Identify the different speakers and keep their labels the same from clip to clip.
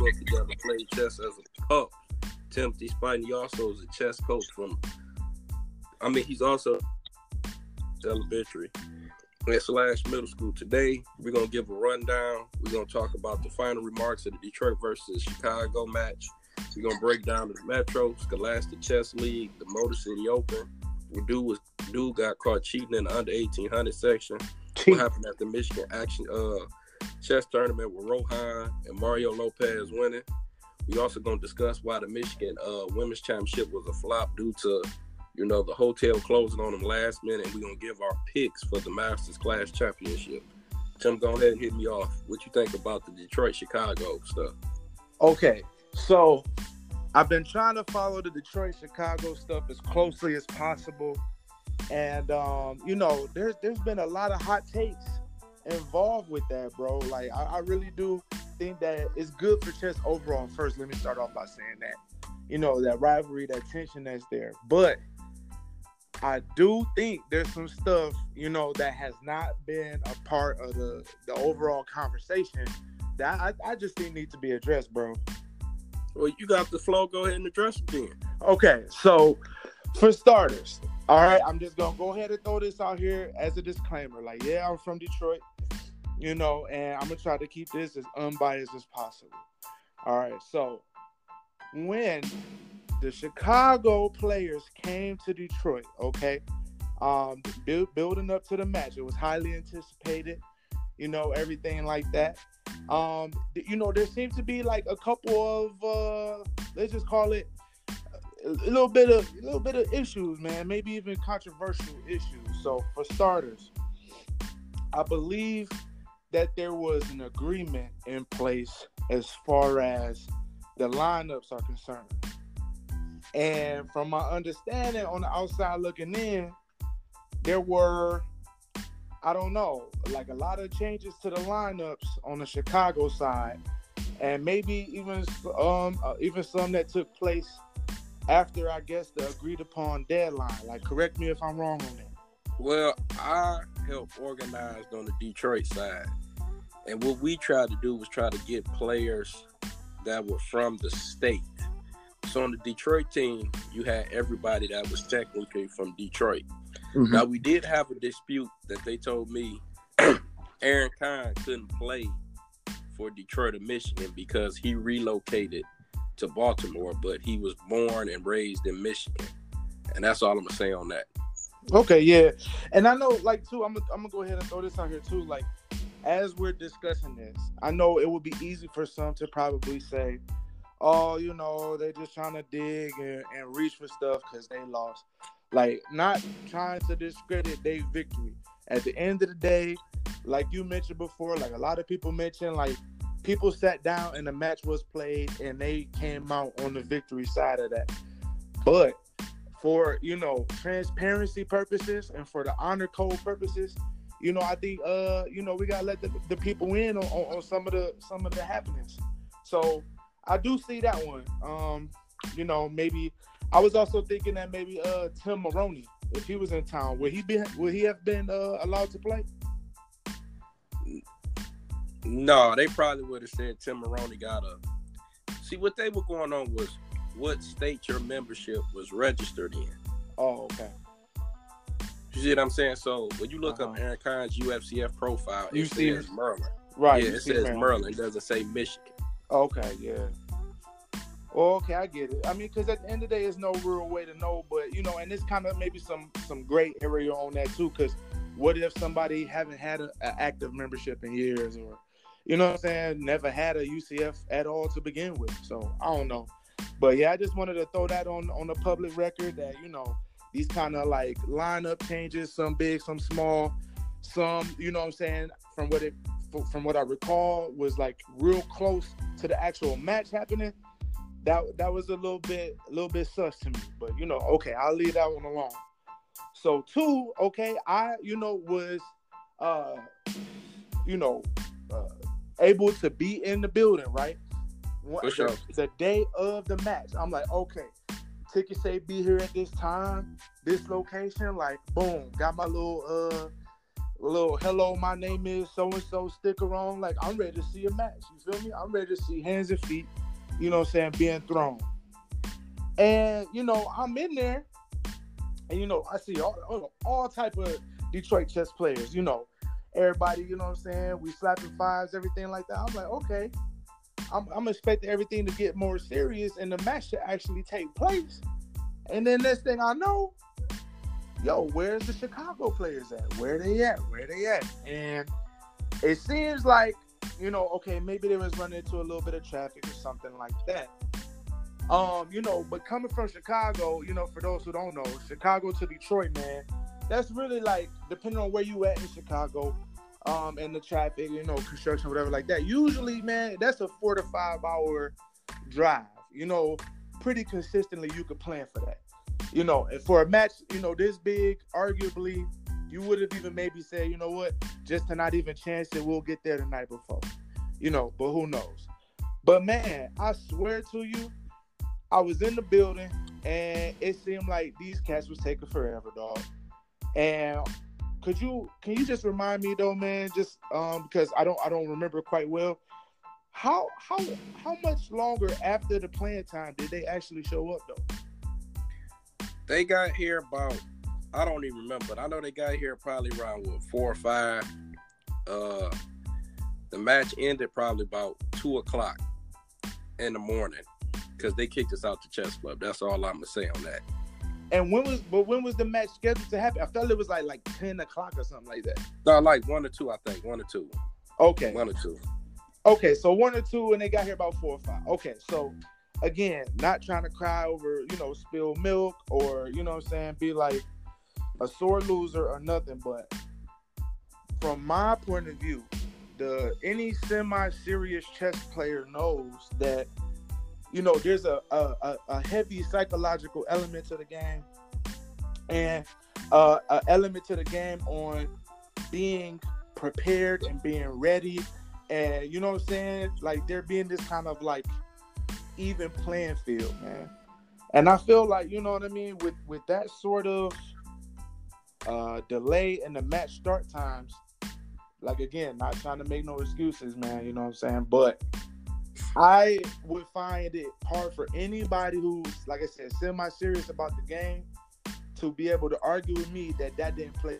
Speaker 1: up together, played chess as a pup. Timothy Spiden, he also is a chess coach from. I mean, he's also elementary and slash middle school. Today, we're gonna give a rundown. We're gonna talk about the final remarks of the Detroit versus Chicago match. We're gonna break down the Metro, Scholastic Chess League, the Motor City Open. Where dude was dude got caught cheating in the under eighteen hundred section. What happened at the Michigan Action uh chess tournament with Rohan and Mario Lopez winning. We also gonna discuss why the Michigan uh, Women's Championship was a flop due to, you know, the hotel closing on them last minute. We're gonna give our picks for the Masters Class Championship. Tim, go ahead and hit me off. What you think about the Detroit Chicago stuff?
Speaker 2: Okay, so I've been trying to follow the Detroit Chicago stuff as closely as possible, and um, you know, there's there's been a lot of hot takes involved with that, bro. Like I, I really do think that it's good for chess overall. First, let me start off by saying that. You know, that rivalry, that tension that's there. But I do think there's some stuff, you know, that has not been a part of the the overall conversation that I, I just think needs to be addressed, bro.
Speaker 1: Well, you got the flow. Go ahead and address it then.
Speaker 2: Okay, so for starters, all right, I'm just gonna go ahead and throw this out here as a disclaimer. Like, yeah, I'm from Detroit you know, and I'm gonna try to keep this as unbiased as possible. All right, so when the Chicago players came to Detroit, okay, um, build, building up to the match, it was highly anticipated, you know, everything like that. Um, you know, there seems to be like a couple of uh, let's just call it a little bit of a little bit of issues, man. Maybe even controversial issues. So for starters, I believe that there was an agreement in place as far as the lineups are concerned. And from my understanding on the outside looking in, there were, I don't know, like a lot of changes to the lineups on the Chicago side, and maybe even um uh, even some that took place after I guess the agreed upon deadline. Like, correct me if I'm wrong on that.
Speaker 1: Well, I helped organize on the Detroit side. And what we tried to do was try to get players that were from the state. So on the Detroit team, you had everybody that was technically from Detroit. Mm-hmm. Now we did have a dispute that they told me Aaron Kahn couldn't play for Detroit or Michigan because he relocated to Baltimore, but he was born and raised in Michigan. And that's all I'm gonna say on that.
Speaker 2: Okay, yeah. And I know like too, I'm gonna, I'm gonna go ahead and throw this out here too. Like as we're discussing this, I know it would be easy for some to probably say, oh, you know, they're just trying to dig and, and reach for stuff because they lost. Like, not trying to discredit their victory. At the end of the day, like you mentioned before, like a lot of people mentioned, like people sat down and the match was played and they came out on the victory side of that. But for, you know, transparency purposes and for the honor code purposes, you know, I think uh, you know, we gotta let the, the people in on, on, on, some of the some of the happenings. So I do see that one. Um, you know, maybe I was also thinking that maybe uh Tim Maroney, if he was in town, would he be would he have been uh, allowed to play?
Speaker 1: No, they probably would have said Tim Maroney got a. See what they were going on was what state your membership was registered in.
Speaker 2: Oh, okay.
Speaker 1: You see what I'm saying? So when you look uh-huh. up Aaron Kahn's USCF profile,
Speaker 2: you
Speaker 1: it
Speaker 2: see
Speaker 1: says Maryland,
Speaker 2: Right.
Speaker 1: Yeah, it says Maryland. It doesn't say Michigan.
Speaker 2: Okay, yeah. Okay, I get it. I mean, because at the end of the day, there's no real way to know. But you know, and it's kind of maybe some some gray area on that too. Because what if somebody haven't had an active membership in years, or you know what I'm saying, never had a UCF at all to begin with? So I don't know. But yeah, I just wanted to throw that on on the public record that you know these kind of like lineup changes, some big, some small, some, you know what I'm saying, from what it from what I recall was like real close to the actual match happening. That that was a little bit a little bit sus to me. But you know, okay, I'll leave that one alone. So two, okay, I you know was uh you know uh, able to be in the building, right?
Speaker 1: For sure.
Speaker 2: The day of the match. I'm like, okay, tickets say be here at this time, this location. Like, boom, got my little uh little hello, my name is so and so, stick around. Like, I'm ready to see a match. You feel me? I'm ready to see hands and feet, you know what I'm saying, being thrown. And, you know, I'm in there, and, you know, I see all, all, all type of Detroit chess players, you know, everybody, you know what I'm saying? We slapping fives, everything like that. I'm like, okay. I'm, I'm expecting everything to get more serious and the match to actually take place. And then next thing I know, yo, where's the Chicago players at? Where they at? Where they at? And it seems like, you know, okay, maybe they was running into a little bit of traffic or something like that. Um, you know, but coming from Chicago, you know, for those who don't know, Chicago to Detroit, man, that's really like depending on where you at in Chicago, um, and the traffic, you know, construction, whatever like that. Usually, man, that's a four to five hour drive. You know, pretty consistently you could plan for that. You know, and for a match, you know, this big, arguably, you would have even maybe said, you know what, just to not even chance it, we'll get there the night before. You know, but who knows? But man, I swear to you, I was in the building and it seemed like these cats was taking forever, dog. And could you can you just remind me though, man, just um because I don't I don't remember quite well. How how how much longer after the playing time did they actually show up though?
Speaker 1: They got here about I don't even remember, but I know they got here probably around what four or five. Uh the match ended probably about two o'clock in the morning because they kicked us out the chess club. That's all I'm gonna say on that.
Speaker 2: And when was but when was the match scheduled to happen? I felt it was like like ten o'clock or something like that.
Speaker 1: No, like one or two, I think. One or two.
Speaker 2: Okay.
Speaker 1: One or two.
Speaker 2: Okay, so one or two, and they got here about four or five. Okay, so again, not trying to cry over, you know, spilled milk or, you know what I'm saying, be like a sore loser or nothing, but from my point of view, the any semi-serious chess player knows that you know there's a a, a heavy psychological element to the game and uh, an element to the game on being prepared and being ready and you know what I'm saying? Like there being this kind of like even playing field, man. And I feel like, you know what I mean, with with that sort of uh delay in the match start times, like again, not trying to make no excuses, man, you know what I'm saying? But I would find it hard for anybody who's, like I said, semi-serious about the game to be able to argue with me that that didn't play.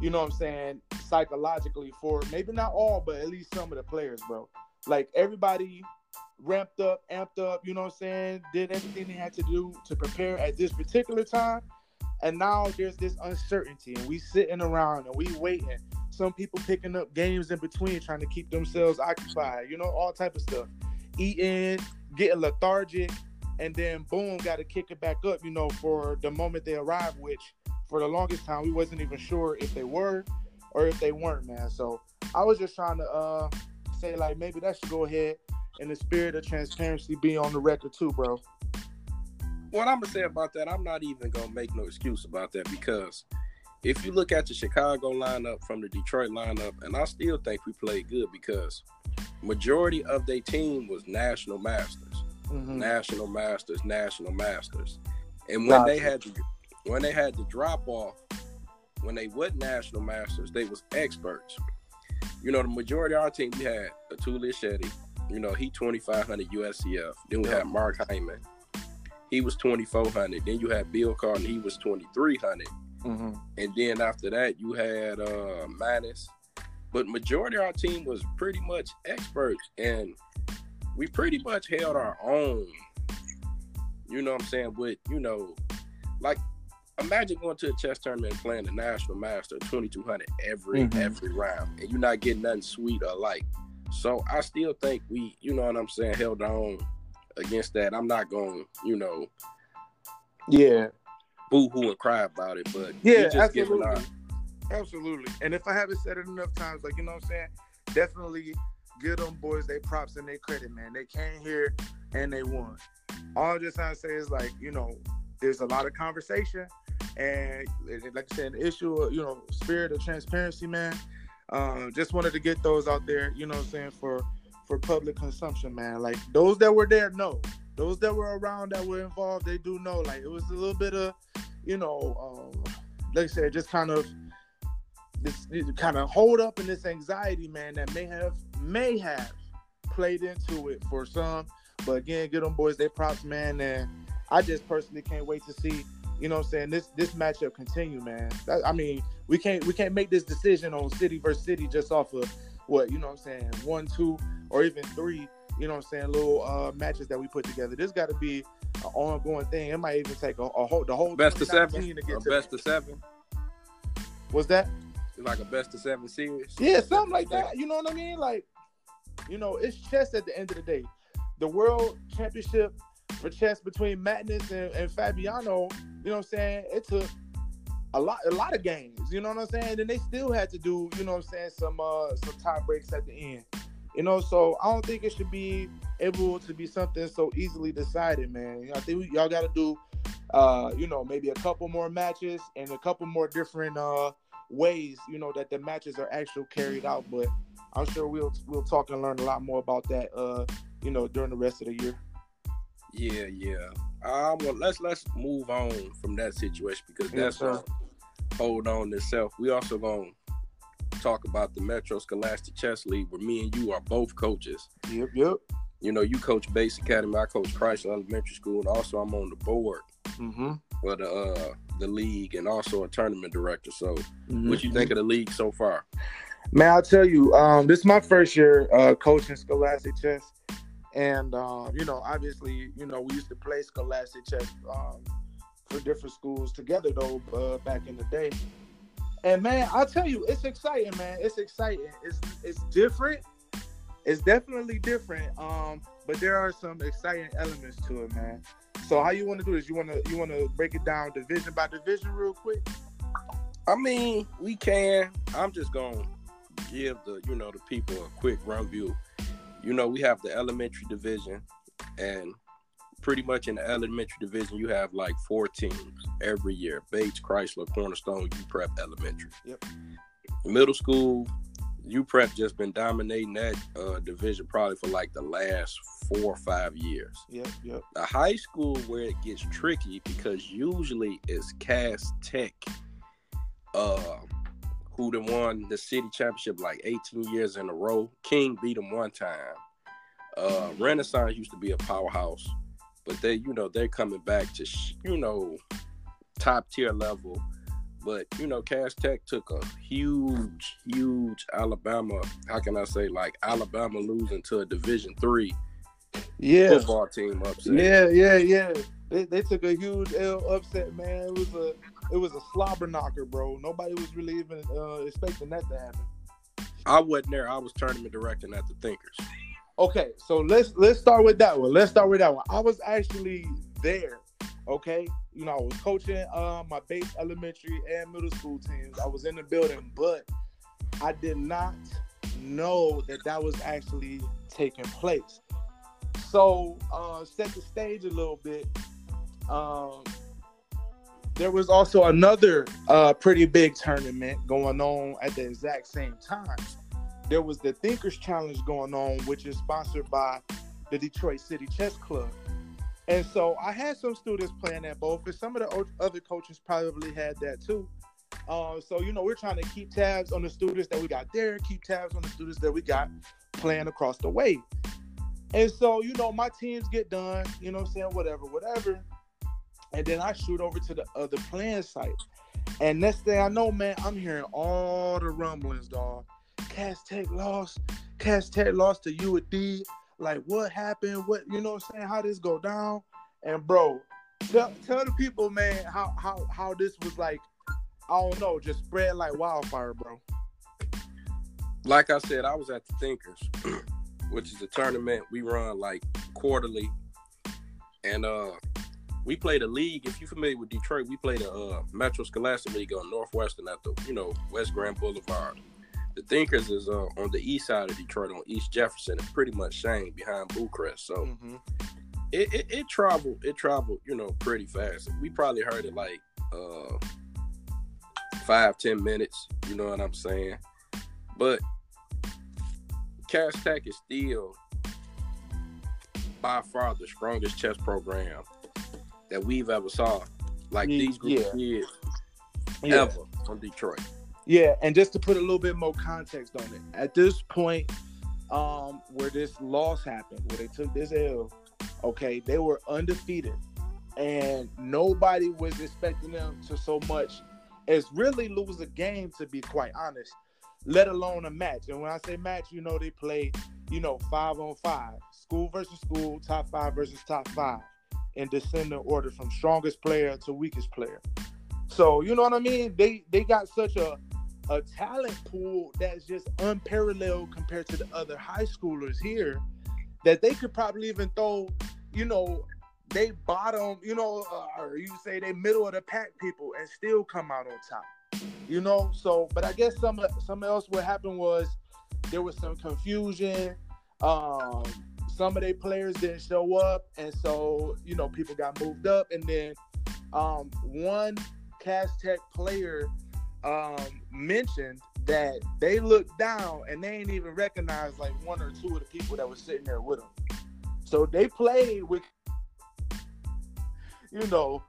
Speaker 2: You know what I'm saying? Psychologically, for maybe not all, but at least some of the players, bro. Like everybody ramped up, amped up. You know what I'm saying? Did everything they had to do to prepare at this particular time, and now there's this uncertainty, and we sitting around and we waiting some people picking up games in between trying to keep themselves occupied you know all type of stuff. Eating getting lethargic and then boom got to kick it back up you know for the moment they arrive which for the longest time we wasn't even sure if they were or if they weren't man. So i was just trying to uh say like maybe that should go ahead in the spirit of transparency be on the record too bro.
Speaker 1: What i'm gonna say about that i'm not even gonna make no excuse about that because if you look at the Chicago lineup from the Detroit lineup, and I still think we played good because majority of their team was national masters, mm-hmm. national masters, national masters, and when gotcha. they had to, when they had to drop off, when they were national masters, they was experts. You know, the majority of our team we had Atul Shetty, you know, he 2500 USCF. Then we had Mark Hyman, he was 2400. Then you had Bill Carton, he was 2300 Mm-hmm. And then after that, you had uh Manus. But majority of our team was pretty much experts, and we pretty much held our own. You know what I'm saying? With you know, like imagine going to a chess tournament and playing the national master 2200 every mm-hmm. every round, and you're not getting nothing sweet or like. So I still think we, you know what I'm saying, held on against that. I'm not going, to, you know,
Speaker 2: yeah,
Speaker 1: boo hoo and cry about it, but
Speaker 2: yeah, absolutely. Absolutely. And if I haven't said it enough times, like you know what I'm saying, definitely give them boys they props and they credit, man. They came here and they won. All I'm just trying to say is like, you know, there's a lot of conversation and like I said, the issue of, you know, spirit of transparency, man. Um, just wanted to get those out there, you know what I'm saying, for for public consumption, man. Like those that were there know. Those that were around that were involved, they do know. Like it was a little bit of you know, um, like I said, just kind of this, kind of hold up and this anxiety, man, that may have may have played into it for some. But again, get them boys they props, man. And I just personally can't wait to see, you know what I'm saying, this this matchup continue, man. That, I mean, we can't we can't make this decision on city versus city just off of what, you know what I'm saying, one, two, or even three, you know what I'm saying, little uh matches that we put together. This gotta be an ongoing thing. It might even take a, a whole the whole
Speaker 1: Best of seven.
Speaker 2: 2019 to get
Speaker 1: A
Speaker 2: to
Speaker 1: best of seven.
Speaker 2: was that?
Speaker 1: Like a best of seven series.
Speaker 2: Yeah, something like that. You know what I mean? Like, you know, it's chess at the end of the day. The world championship for chess between Magnus and, and Fabiano, you know what I'm saying? It took a lot a lot of games, you know what I'm saying? And they still had to do, you know what I'm saying, some uh some tie breaks at the end. You know, so I don't think it should be able to be something so easily decided, man. I think we, y'all got to do, uh, you know, maybe a couple more matches and a couple more different uh ways, you know, that the matches are actually carried out. But I'm sure we'll we'll talk and learn a lot more about that, uh, you know, during the rest of the year.
Speaker 1: Yeah, yeah. Um, well, let's let's move on from that situation because that's hold on itself. We also gonna talk about the Metro Scholastic Chess League, where me and you are both coaches.
Speaker 2: Yep, yep.
Speaker 1: You know, you coach Bates Academy, I coach Chrysler Elementary School, and also I'm on the board
Speaker 2: Mm-hmm.
Speaker 1: for the uh the league and also a tournament director. So,
Speaker 2: Mm-hmm.
Speaker 1: what you think of the league so far?
Speaker 2: Man, I'll tell you, um, this is my first year uh, coaching Scholastic Chess, and um, you know, obviously, you know, we used to play Scholastic Chess um, for different schools together though uh, back in the day. And man, I'll tell you, it's exciting, man. It's exciting. It's it's different. It's definitely different. Um, but there are some exciting elements to it, man. So how you want to do this? You want to you want to break it down division by division real quick?
Speaker 1: I mean, we can. I'm just gonna give the you know the people a quick run view. You know, we have the elementary division, and pretty much in the elementary division, you have like four teams every year: Bates, Chrysler, Cornerstone, U Prep, Elementary.
Speaker 2: Yep.
Speaker 1: Middle school, U Prep just been dominating that uh, division probably for like the last four or five years.
Speaker 2: Yep, yep.
Speaker 1: The high school where it gets tricky because usually it's Cass Tech, uh, who done won the city championship like 18 years in a row. King beat them one time. Uh, Renaissance used to be a powerhouse, but they, you know, they're coming back to, sh- you know, top tier level. But you know, Cass Tech took a huge, huge Alabama. How can I say, like Alabama losing to a Division three
Speaker 2: Yeah.
Speaker 1: football team upset.
Speaker 2: Yeah, yeah, yeah. They, they took a huge L upset, man. It was a it was a slobber knocker, bro. Nobody was really even uh, expecting that to happen.
Speaker 1: I wasn't there. I was tournament directing at the Thinkers.
Speaker 2: Okay, so let's let's start with that one. Let's start with that one. I was actually there. Okay, you know, I was coaching uh, my Bates elementary and middle school teams. I was in the building, but I did not know that that was actually taking place. So, uh, set the stage a little bit. Um, there was also another uh, pretty big tournament going on at the exact same time there was the Thinkers Challenge going on, which is sponsored by the Detroit City Chess Club. And so I had some students playing at both, and some of the other coaches probably had that too. Uh, so you know, we're trying to keep tabs on the students that we got there, keep tabs on the students that we got playing across the way. And so, you know, my teams get done, you know I'm saying, whatever, whatever. And then I shoot over to the other playing site. And next thing I know, man, I'm hearing all the rumblings, dog. Cass Tech lost. Cass Tech lost to U of D. Like, what happened? What you know what I'm saying? How this go down? And bro, tell, tell the people, man, how how how this was like, I don't know, just spread like wildfire, bro.
Speaker 1: Like I said, I was at the Thinkers, which is a tournament we run like quarterly, and uh, we played a league. If you're familiar with Detroit, we played a uh, Metro Scholastic League on Northwestern at the you know West Grand Boulevard. The Thinkers is uh, on the east side of Detroit on East Jefferson and pretty much Chene behind Bluecrest. So
Speaker 2: Mm-hmm.
Speaker 1: it, it, it traveled it traveled you know pretty fast we probably heard it like uh five ten minutes you know what i'm saying but Cass Tech is still by far the strongest chess program that we've ever saw like these group of kids
Speaker 2: Yeah.
Speaker 1: ever from detroit
Speaker 2: Yeah, and just to put a little bit more context on it, at this point, um, where this loss happened, where they took this L, okay, they were undefeated, and nobody was expecting them to so much as really lose a game. To be quite honest, let alone a match. And when I say match, you know they play, you know, five on five, school versus school, top five versus top five, in descending order from strongest player to weakest player. So you know what I mean? They they got such a a talent pool that's just unparalleled compared to the other high schoolers here that they could probably even throw, you know, they bottom, you know, uh, or you say they middle of the pack people and still come out on top. You know, so but I guess some some else what happened was there was some confusion. Um, some of their players didn't show up, and so you know people got moved up, and then um, one Cass Tech player um, mentioned that they looked down and they ain't even recognize like one or two of the people that was sitting there with them. So they played with, you know,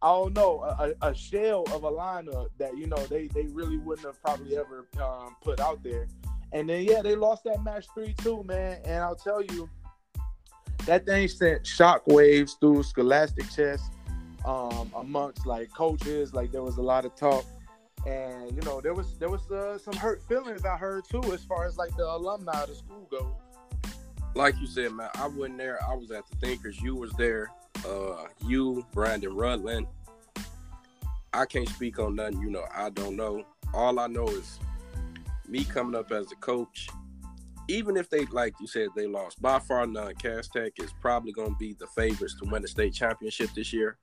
Speaker 2: I don't know, a, a shell of a lineup that you know they they really wouldn't have probably ever um, put out there. And then yeah, they lost that match three two, man. And I'll tell you, that thing sent shockwaves through Scholastic chess um, amongst like coaches. Like there was a lot of talk and you know there was there was uh, some hurt feelings I heard too as far as like the alumni of the school goes.
Speaker 1: Like you said, man, I wasn't there. I was at the Thinkers. You was there. Uh, you, Brandon Rutland. I can't speak on nothing. You know, I don't know. All I know is me coming up as a coach. Even if they, like you said, they lost by far none. Cass Tech is probably going to be the favorites to win the state championship this year.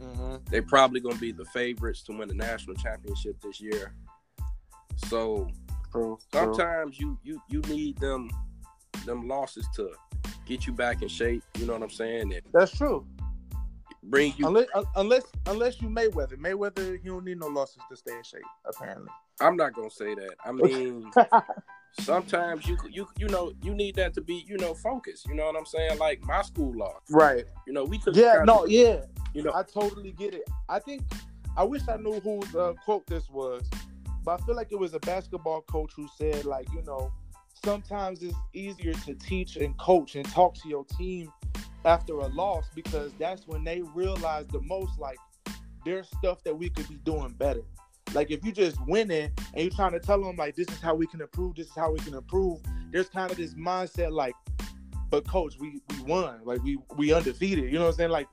Speaker 1: Mm-hmm. They're probably going to be the favorites to win the national championship this year. So true, sometimes true. you you you need them them losses to get you back in shape. You know what I'm saying? And
Speaker 2: That's true.
Speaker 1: Bring you
Speaker 2: unless unless unless you Mayweather. Mayweather, you don't need no losses to stay in shape. Apparently,
Speaker 1: I'm not gonna say that. I mean, sometimes you you you know you need that to be you know focused. You know what I'm saying? Like my school lost.
Speaker 2: Right.
Speaker 1: You know we took.
Speaker 2: Yeah. No. Yeah. You know, I totally get it. I think I wish I knew whose uh, quote this was, but I feel like it was a basketball coach who said, like, you know, sometimes it's easier to teach and coach and talk to your team after a loss because that's when they realize the most, like, there's stuff that we could be doing better. Like if you just winning and you're trying to tell them like this is how we can improve, this is how we can improve. There's kind of this mindset like, but coach, we we won, like we we undefeated. You know what I'm saying? Like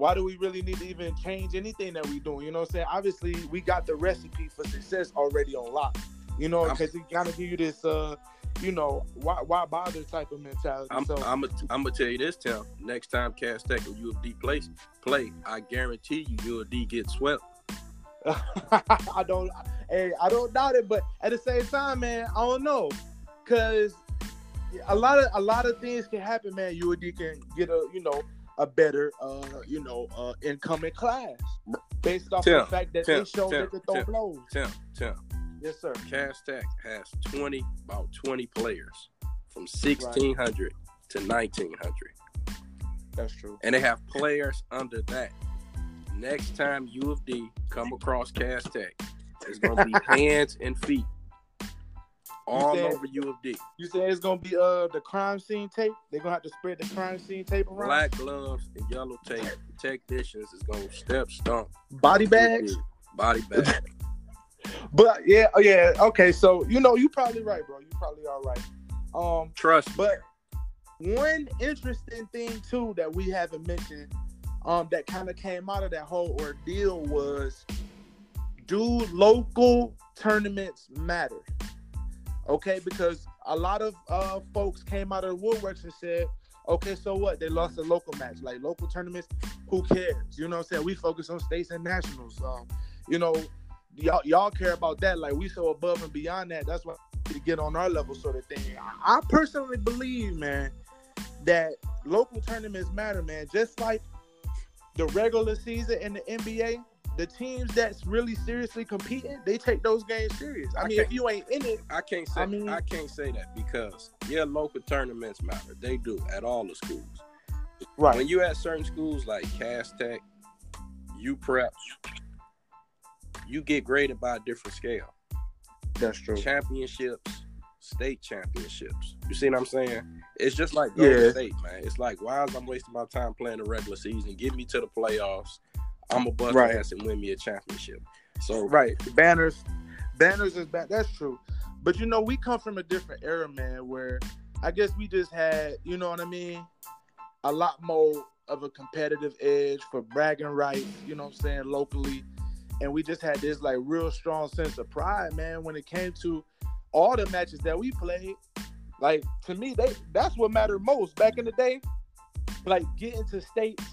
Speaker 2: why do we really need to even change anything that we're doing? You know what I'm saying? Obviously, we got the recipe for success already on lock. You know, because it kind of give you this, uh, you know, why why bother type of mentality.
Speaker 1: I'm,
Speaker 2: so
Speaker 1: I'm gonna I'm gonna tell you this, Tim. Next time Cass Tech or U of D play, play, I guarantee you U of D get swept.
Speaker 2: I don't, hey, I don't doubt it, but at the same time, man, I don't know, cause a lot of a lot of things can happen, man. U of D can get a, you know, a better, uh, you know, uh, incoming class based off Tim, the fact that Tim, they show Tim, that they throw Tim, blows.
Speaker 1: Tim, Tim.
Speaker 2: Yes, sir.
Speaker 1: Cass Tech has 20, about 20 players from 1600 right. to 1900.
Speaker 2: That's true.
Speaker 1: And they have players under that. Next time U of D come across Cass Tech, it's going to be hands and feet all said, over U of D.
Speaker 2: You say it's gonna be uh the crime scene tape? They're gonna have to spread the crime scene tape around.
Speaker 1: Black gloves and yellow tape. Technicians is gonna step stomp.
Speaker 2: Body bags.
Speaker 1: Body bags.
Speaker 2: but yeah, oh yeah, okay. So you know, you probably right, bro. You probably all right. Um,
Speaker 1: trust.
Speaker 2: But one interesting thing too that we haven't mentioned, um, that kind of came out of that whole ordeal was, do local tournaments matter? Okay, because a lot of uh, folks came out of the woodworks and said, okay, so what? They lost a local match, like local tournaments. Who cares? You know what I'm saying? We focus on states and nationals. Um, you know, y'all y'all care about that. Like we so above and beyond that. That's why to get on our level, sort of thing. I personally believe, man, that local tournaments matter, man. Just like the regular season in the NBA, the teams that's really seriously competing, they take those games serious. I, I mean, if you ain't in it,
Speaker 1: I can't say I, mean, I can't say that because yeah, local tournaments matter. They do at all the schools.
Speaker 2: Right.
Speaker 1: When you at certain schools like Cass Tech, U Prep, you get graded by a different scale.
Speaker 2: That's true.
Speaker 1: Championships, state championships. You see what I'm saying? It's just like Golden
Speaker 2: Yeah.
Speaker 1: State, man. It's like why is I'm wasting my time playing the regular season? Get me to the playoffs. I'm a bust
Speaker 2: Right.
Speaker 1: ass and win me a championship. So
Speaker 2: Right. Banners, banners is bad. That's true. But you know, we come from a different era, man, where I guess we just had, you know what I mean, a lot more of a competitive edge for bragging rights, you know what I'm saying, locally. And we just had this like real strong sense of pride, man, when it came to all the matches that we played. Like to me, they that's what mattered most back in the day. Like getting to states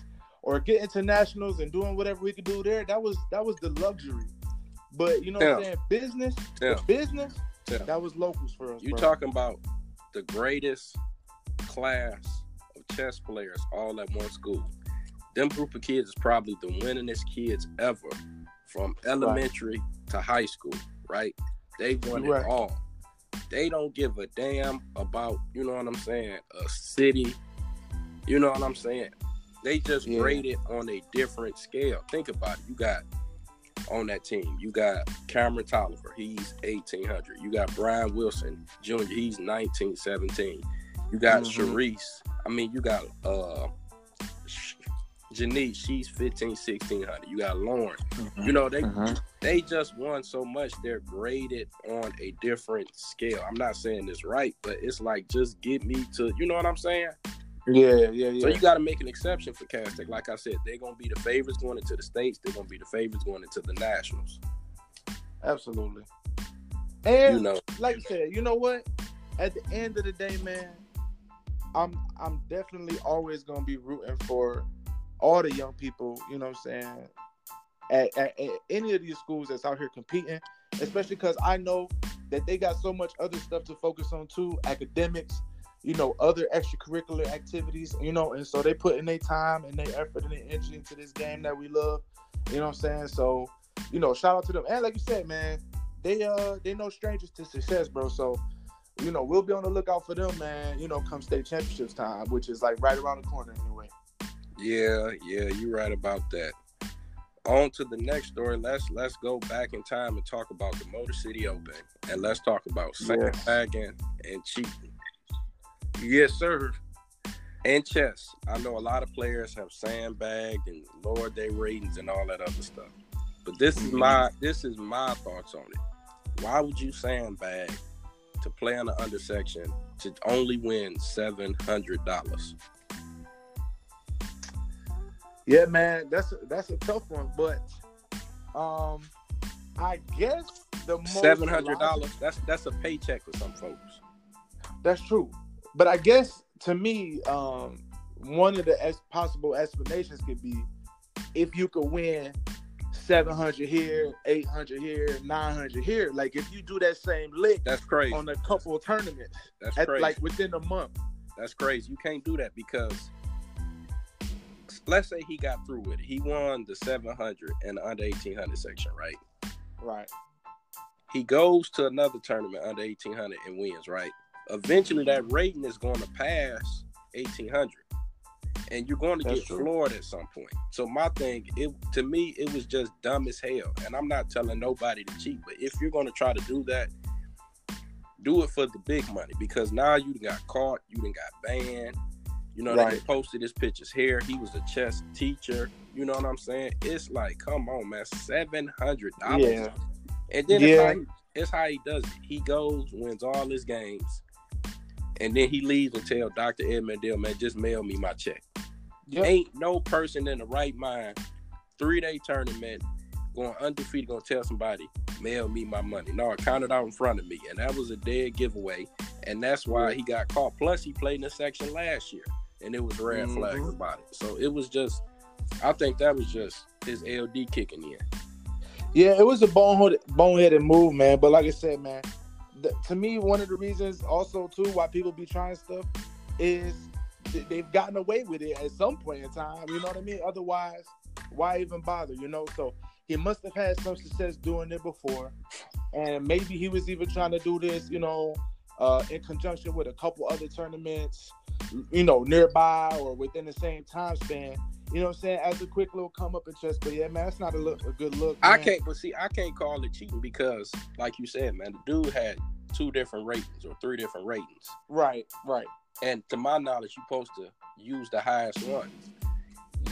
Speaker 2: or getting to nationals and doing whatever we could do there, that was that was the luxury. But you know what I'm saying? Business,
Speaker 1: Yeah.
Speaker 2: business,
Speaker 1: Yeah.
Speaker 2: that was locals for us.
Speaker 1: you
Speaker 2: bro.
Speaker 1: talking about the greatest class of chess players all at one school. Them group of kids is probably the winningest kids ever from elementary to high school, right? They won
Speaker 2: Right.
Speaker 1: it all. They don't give a damn about, you know what I'm saying, a city. You know what I'm saying? They just
Speaker 2: Yeah.
Speaker 1: grade it on a different scale. Think about it. You got on that team, you got Cameron Tolliver, he's 1800. You got Brian Wilson Jr., he's 1917. You got
Speaker 2: Mhm.
Speaker 1: Sharice. I mean, you got uh Janice, she's 15, 1600. You got Lauren. You know, they
Speaker 2: Mhm.
Speaker 1: they just won so much they're graded on a different scale. I'm not saying this right, but it's like just get me to you know what I'm saying?
Speaker 2: Yeah, yeah, yeah.
Speaker 1: So you gotta make an exception for Cass Tech. Like I said, they're gonna be the favorites going into the states, they're gonna be the favorites going into the nationals.
Speaker 2: Absolutely. And
Speaker 1: You know.
Speaker 2: like I said, you know what? At the end of the day, man, I'm I'm definitely always gonna be rooting for all the young people, you know what I'm saying, at, at, at any of these schools that's out here competing, especially because I know that they got so much other stuff to focus on too, academics, you know, other extracurricular activities, you know, and so they put in their time and their effort and their energy into this game that we love, you know what I'm saying? So, you know, shout out to them. And like you said, man, they uh they no strangers to success, bro. So, you know, we'll be on the lookout for them, man. You know, come state championships time, which is like right around the corner anyway.
Speaker 1: Yeah, yeah, you're right about that. On to the next story. Let's let's go back in time and talk about the Motor City Open, and let's talk about
Speaker 2: Yes.
Speaker 1: sandbagging and cheating
Speaker 2: Yes, sir.
Speaker 1: and chess. I know a lot of players have sandbagged and lowered their ratings and all that other stuff. But this is
Speaker 2: Mhm.
Speaker 1: my this is my thoughts on it. Why would you sandbag to play on the undersection to only win seven hundred dollars?
Speaker 2: Yeah, man, that's a, that's a tough one, but um, I guess the
Speaker 1: seven hundred dollars. That's that's a paycheck for some folks.
Speaker 2: That's true, but I guess to me, um, one of the ex- possible explanations could be if you could win seven hundred here, eight hundred here, nine hundred here. Like if you do that same lick
Speaker 1: That's crazy.
Speaker 2: on a couple of tournaments,
Speaker 1: That's
Speaker 2: at,
Speaker 1: crazy.
Speaker 2: like within a month.
Speaker 1: That's crazy. You can't do that because let's say he got through with it. He won the 700 and the under 1800 section, right?
Speaker 2: Right.
Speaker 1: He goes to another tournament under 1800 and wins, right? Eventually, that mm-hmm. rating is going to pass 1800, and you're going to
Speaker 2: That's
Speaker 1: get
Speaker 2: true.
Speaker 1: floored at some point. So my thing, it to me, it was just dumb as hell. And I'm not telling nobody to cheat, but if you're going to try to do that, do it for the big money because now you got caught, you done got banned. You know,
Speaker 2: Right.
Speaker 1: they posted his pictures here. He was a chess teacher. You know what I'm saying? It's like, come on, man, seven hundred dollars.
Speaker 2: Yeah.
Speaker 1: And then
Speaker 2: Yeah.
Speaker 1: it's, how he, it's how he does it. He goes, wins all his games, and then he leaves and tell Dr. Ed Mandel, man, just mail me my check.
Speaker 2: Yep.
Speaker 1: Ain't no person in the right mind, three day tournament, going undefeated, gonna tell somebody, mail me my money. No, I counted out in front of me, and that was a dead giveaway, and that's why he got caught. Plus, he played in the section last year, and it was red flags
Speaker 2: Mhm.
Speaker 1: about it. So it was just, I think that was just his LD kicking in.
Speaker 2: Yeah, it was a boneheaded, boneheaded move, man. But like I said, man, th- to me, one of the reasons also too why people be trying stuff is th- they've gotten away with it at some point in time. You know what I mean? Otherwise, why even bother? You know, so he must have had some success doing it before, and maybe he was even trying to do this, you know, uh, in conjunction with a couple other tournaments, you know, nearby or within the same time span. You know what I'm saying? As a quick little come up and chest, but yeah, man, that's not a look a good look.
Speaker 1: I can't, but see, I can't call it cheating because, like you said, man, the dude had two different ratings or three different ratings,
Speaker 2: Right, right.
Speaker 1: and to my knowledge, you're supposed to use the highest one.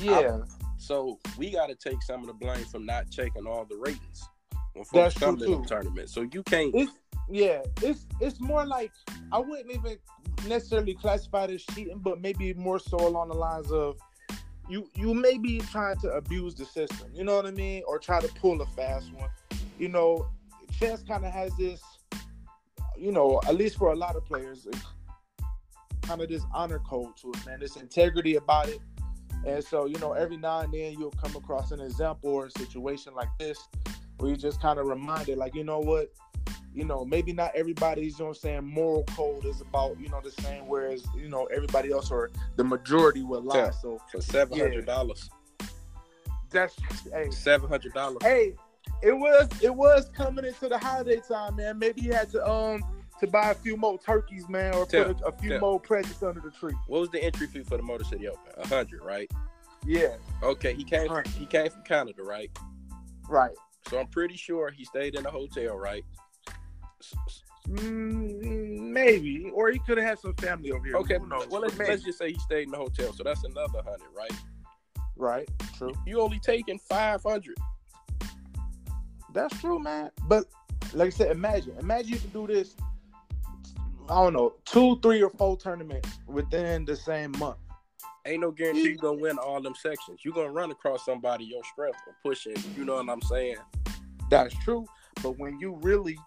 Speaker 2: Yeah,
Speaker 1: So we got to take some of the blame from not checking all the ratings when
Speaker 2: That's
Speaker 1: folks come
Speaker 2: true,
Speaker 1: to the tournament. So you can't.
Speaker 2: it's yeah, it's it's more like I wouldn't even necessarily classify as cheating, but maybe more so along the lines of you you may be trying to abuse the system, you know what I mean, or try to pull a fast one. You know, chess kind of has this, you know, at least for a lot of players, kind of this honor code to it, man. This integrity about it. And so, you know, every now and then you'll come across an example or a situation like this where you just kind of reminded, like, you know what, you know, maybe not everybody's, you know what I'm saying, moral code is about, you know, the same, whereas, you know, everybody else or the majority will lie.
Speaker 1: Yeah.
Speaker 2: So
Speaker 1: for seven hundred dollars,
Speaker 2: that's hey,
Speaker 1: seven hundred dollars.
Speaker 2: hey, it was it was coming into the holiday time, man. Maybe you had to um to buy a few more turkeys, man, or
Speaker 1: Tell-
Speaker 2: put a, a few
Speaker 1: tell.
Speaker 2: more presents under the tree.
Speaker 1: What was the entry fee for the Motor City Open? A hundred, right?
Speaker 2: Yeah,
Speaker 1: Okay, he came.
Speaker 2: Right.
Speaker 1: He came from Canada, right?
Speaker 2: right.
Speaker 1: So I'm pretty sure he stayed in a hotel, right? S- s-
Speaker 2: Mm, maybe, or he could have had some family over here.
Speaker 1: Okay,
Speaker 2: Who
Speaker 1: well let's, let's just say he stayed in the hotel, so that's another hundred, right?
Speaker 2: right. True.
Speaker 1: You only taking five hundred.
Speaker 2: That's true, man. But like I said, imagine, imagine you can do this. I don't know, two, three, or four tournaments within the same month.
Speaker 1: Ain't no guarantee you're gonna win all them sections. You're gonna run across somebody your strength or pushing. You know what I'm saying?
Speaker 2: That's true. But when you really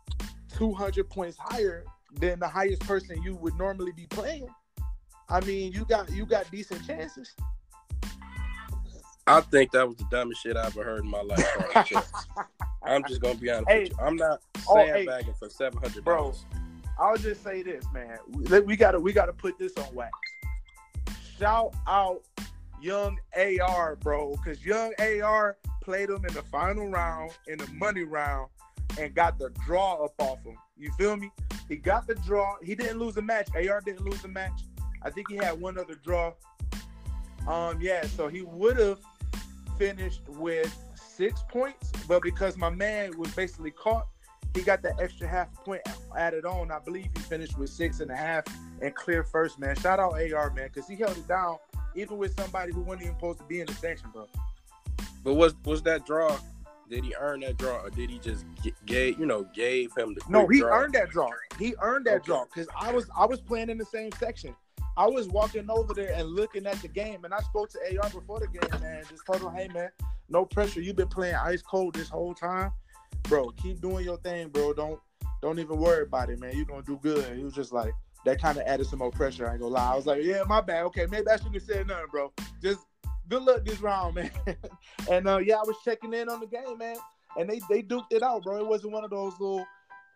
Speaker 2: 200 points higher than the highest person you would normally be playing, I mean, you got you got decent chances.
Speaker 1: I think that was the dumbest shit I ever heard in my life. I'm just gonna be honest
Speaker 2: Hey.
Speaker 1: with you. I'm not
Speaker 2: Oh, hey.
Speaker 1: sandbagging for seven hundred
Speaker 2: Bro.
Speaker 1: dollars.
Speaker 2: I'll just say this, man. We, we gotta we gotta put this on wax. Shout out Young AR, bro, because Young AR played him in the final round, in the money round, and got the draw up off him. You feel me? He got the draw. He didn't lose the match. AR didn't lose the match. I think he had one other draw. Um, yeah, so he would have finished with six points, but because my man was basically caught, he got that extra half point added on. I believe he finished with six and a half and clear first, man. Shout out AR, man, because he held it down even with somebody who wasn't even supposed to be in the section, bro.
Speaker 1: But was was that draw? Did he earn that draw, or did he just gave you know gave him the?
Speaker 2: No, he
Speaker 1: draw?
Speaker 2: earned that draw. He earned that
Speaker 1: Okay.
Speaker 2: draw because I was I was playing in the same section. I was walking over there and looking at the game, and I spoke to AR before the game, man. Just told him, "Hey, man, no pressure. You've been playing ice cold this whole time, bro. Keep doing your thing, bro. Don't don't even worry about it, man. You're gonna do good." And he was just like, that kind of added some more pressure. I ain't gonna lie. I was like, "Yeah, my bad. Okay, maybe I shouldn't have said nothing, bro. Just good luck this round, man." and uh, yeah, I was checking in on the game, man, and they they duked it out, bro. It wasn't one of those little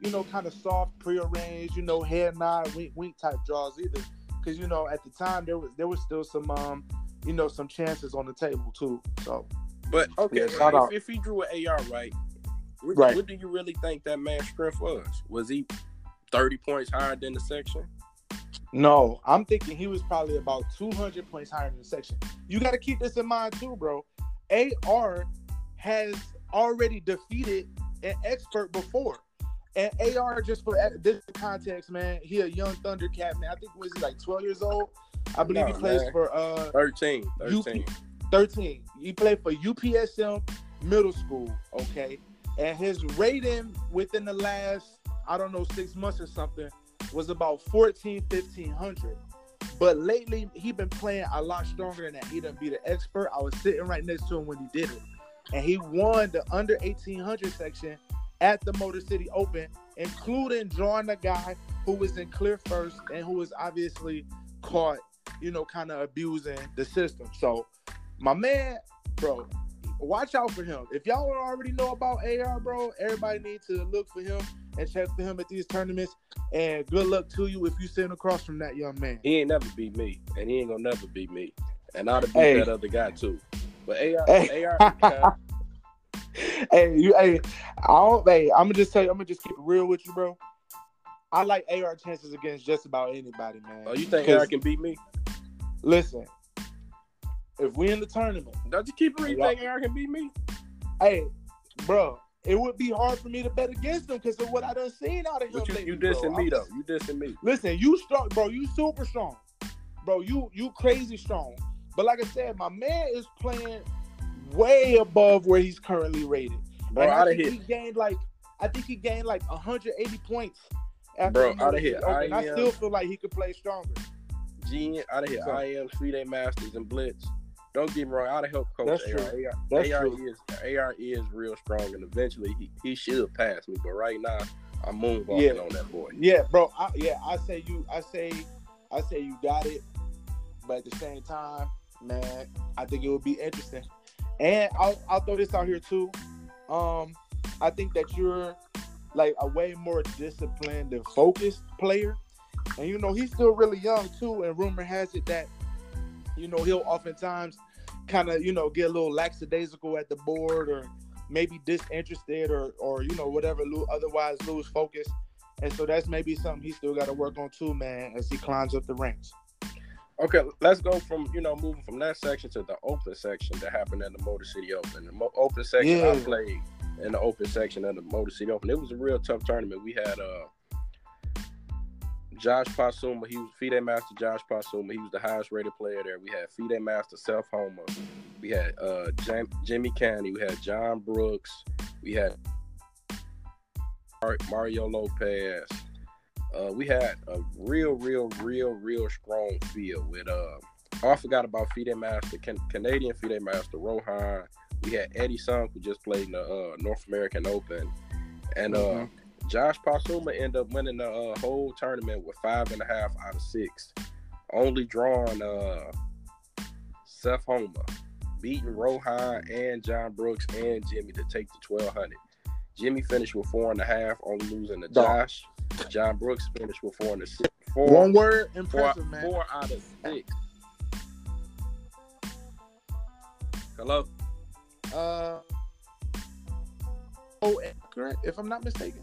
Speaker 2: you know, kind of soft, prearranged, you know, head nod, wink, wink type draws either. Because you know, at the time there was there was still some, um, you know, some chances on the table too. So
Speaker 1: But okay,
Speaker 2: Yeah,
Speaker 1: if, if he drew an AR right, what,
Speaker 2: Right.
Speaker 1: what do you really think that man's strength was? Was he thirty points higher than the section?
Speaker 2: No, I'm thinking he was probably about 200 points higher in the section. You got to keep this in mind too, bro. AR has already defeated an expert before. And AR, just for this context, man, he a young Thundercat, man. I think was he like 12 years old. I believe he
Speaker 1: No,
Speaker 2: plays
Speaker 1: man.
Speaker 2: for uh
Speaker 1: 13.
Speaker 2: You-
Speaker 1: 13.
Speaker 2: 13. He played for UPSM Middle School, okay? And his rating within the last, I don't know, six months or something was about 14, 1500. But lately, he been playing a lot stronger than that. He done be the expert. I was sitting right next to him when he did it. And he won the under 1800 section at the Motor City Open, including drawing a guy who was in clear first and who was obviously caught, you know, kind of abusing the system. So, my man, bro, watch out for him. If y'all already know about AR, bro, everybody needs to look for him and check for him at these tournaments. And good luck to you if you sitting across from that young man.
Speaker 1: He ain't never beat me, and he ain't gonna never beat me. And I'd have beat
Speaker 2: Hey.
Speaker 1: that other guy too. But AR,
Speaker 2: Hey.
Speaker 1: AR,
Speaker 2: hey, you, hey, I don't, hey, I'm gonna just tell you, I'm gonna just keep it real with you, bro. I like AR chances against just about anybody, man.
Speaker 1: oh, you think AR can beat me?
Speaker 2: Listen, if we in the tournament,
Speaker 1: Don't you keep think Aaron can beat me?
Speaker 2: hey, bro, it would be hard for me to bet against him because of what I done seen out of him
Speaker 1: But you,
Speaker 2: lately.
Speaker 1: you dissing
Speaker 2: bro.
Speaker 1: me though. You dissing me.
Speaker 2: Listen, you strong, bro. You super strong, bro. You you crazy strong. But like I said, my man is playing way above where he's currently rated.
Speaker 1: Bro, out of here.
Speaker 2: he gained like I think he gained like 180 points. After
Speaker 1: Bro, out
Speaker 2: of
Speaker 1: here. I
Speaker 2: I,
Speaker 1: am-
Speaker 2: still feel like he could play stronger.
Speaker 1: G out of here.
Speaker 2: So-
Speaker 1: I am three day Masters and Blitz. Don't get me wrong. I'd have helped coach
Speaker 2: That's
Speaker 1: AR.
Speaker 2: true.
Speaker 1: AR,
Speaker 2: That's
Speaker 1: AR
Speaker 2: true.
Speaker 1: is AR is real strong, and eventually he, he should pass me. But right now, I'm moonwalking
Speaker 2: Yeah.
Speaker 1: on that boy.
Speaker 2: Yeah, bro. I, yeah, I say you. I say, I say you got it. But at the same time, man, I think it would be interesting. And I'll, I'll throw this out here too. Um, I think that you're like a way more disciplined and focused player. And you know he's still really young too. And rumor has it that you know he'll oftentimes kind of you know get a little lackadaisical at the board or maybe disinterested or or you know whatever lo- otherwise lose focus and so that's maybe something he still got to work on too man as he climbs up the ranks
Speaker 1: Okay, let's go from you know moving from that section to the open section that happened in the Motor City Open. The mo- open section I played in the open section of the Motor City Open. It was a real tough tournament. We had uh Josh Posthuma, he was FIDE Master Josh Posthuma. He was the highest rated player there. We had FIDE Master Seth Homer. We had uh Jam- Jimmy Canty. We had John Brooks. We had Mar- Mario Lopez. Uh, we had a real, real, real, real strong field with uh I forgot about FIDE Master, Can- Canadian FIDE Master Rohan. We had Eddie Sunk who just played in the uh, North American Open, and uh,
Speaker 2: Mhm.
Speaker 1: Josh Posthuma ended up winning the uh, whole tournament with five and a half out of six, only drawing uh, Seth Homer, beating Rohan and John Brooks and Jimmy to take the twelve hundred. Jimmy finished with four and a half, only losing to Josh. John Brooks finished with four and a six. Four,
Speaker 2: one word
Speaker 1: four,
Speaker 2: impressive man
Speaker 1: four out of six. Hello.
Speaker 2: uh oh correct if i'm not mistaken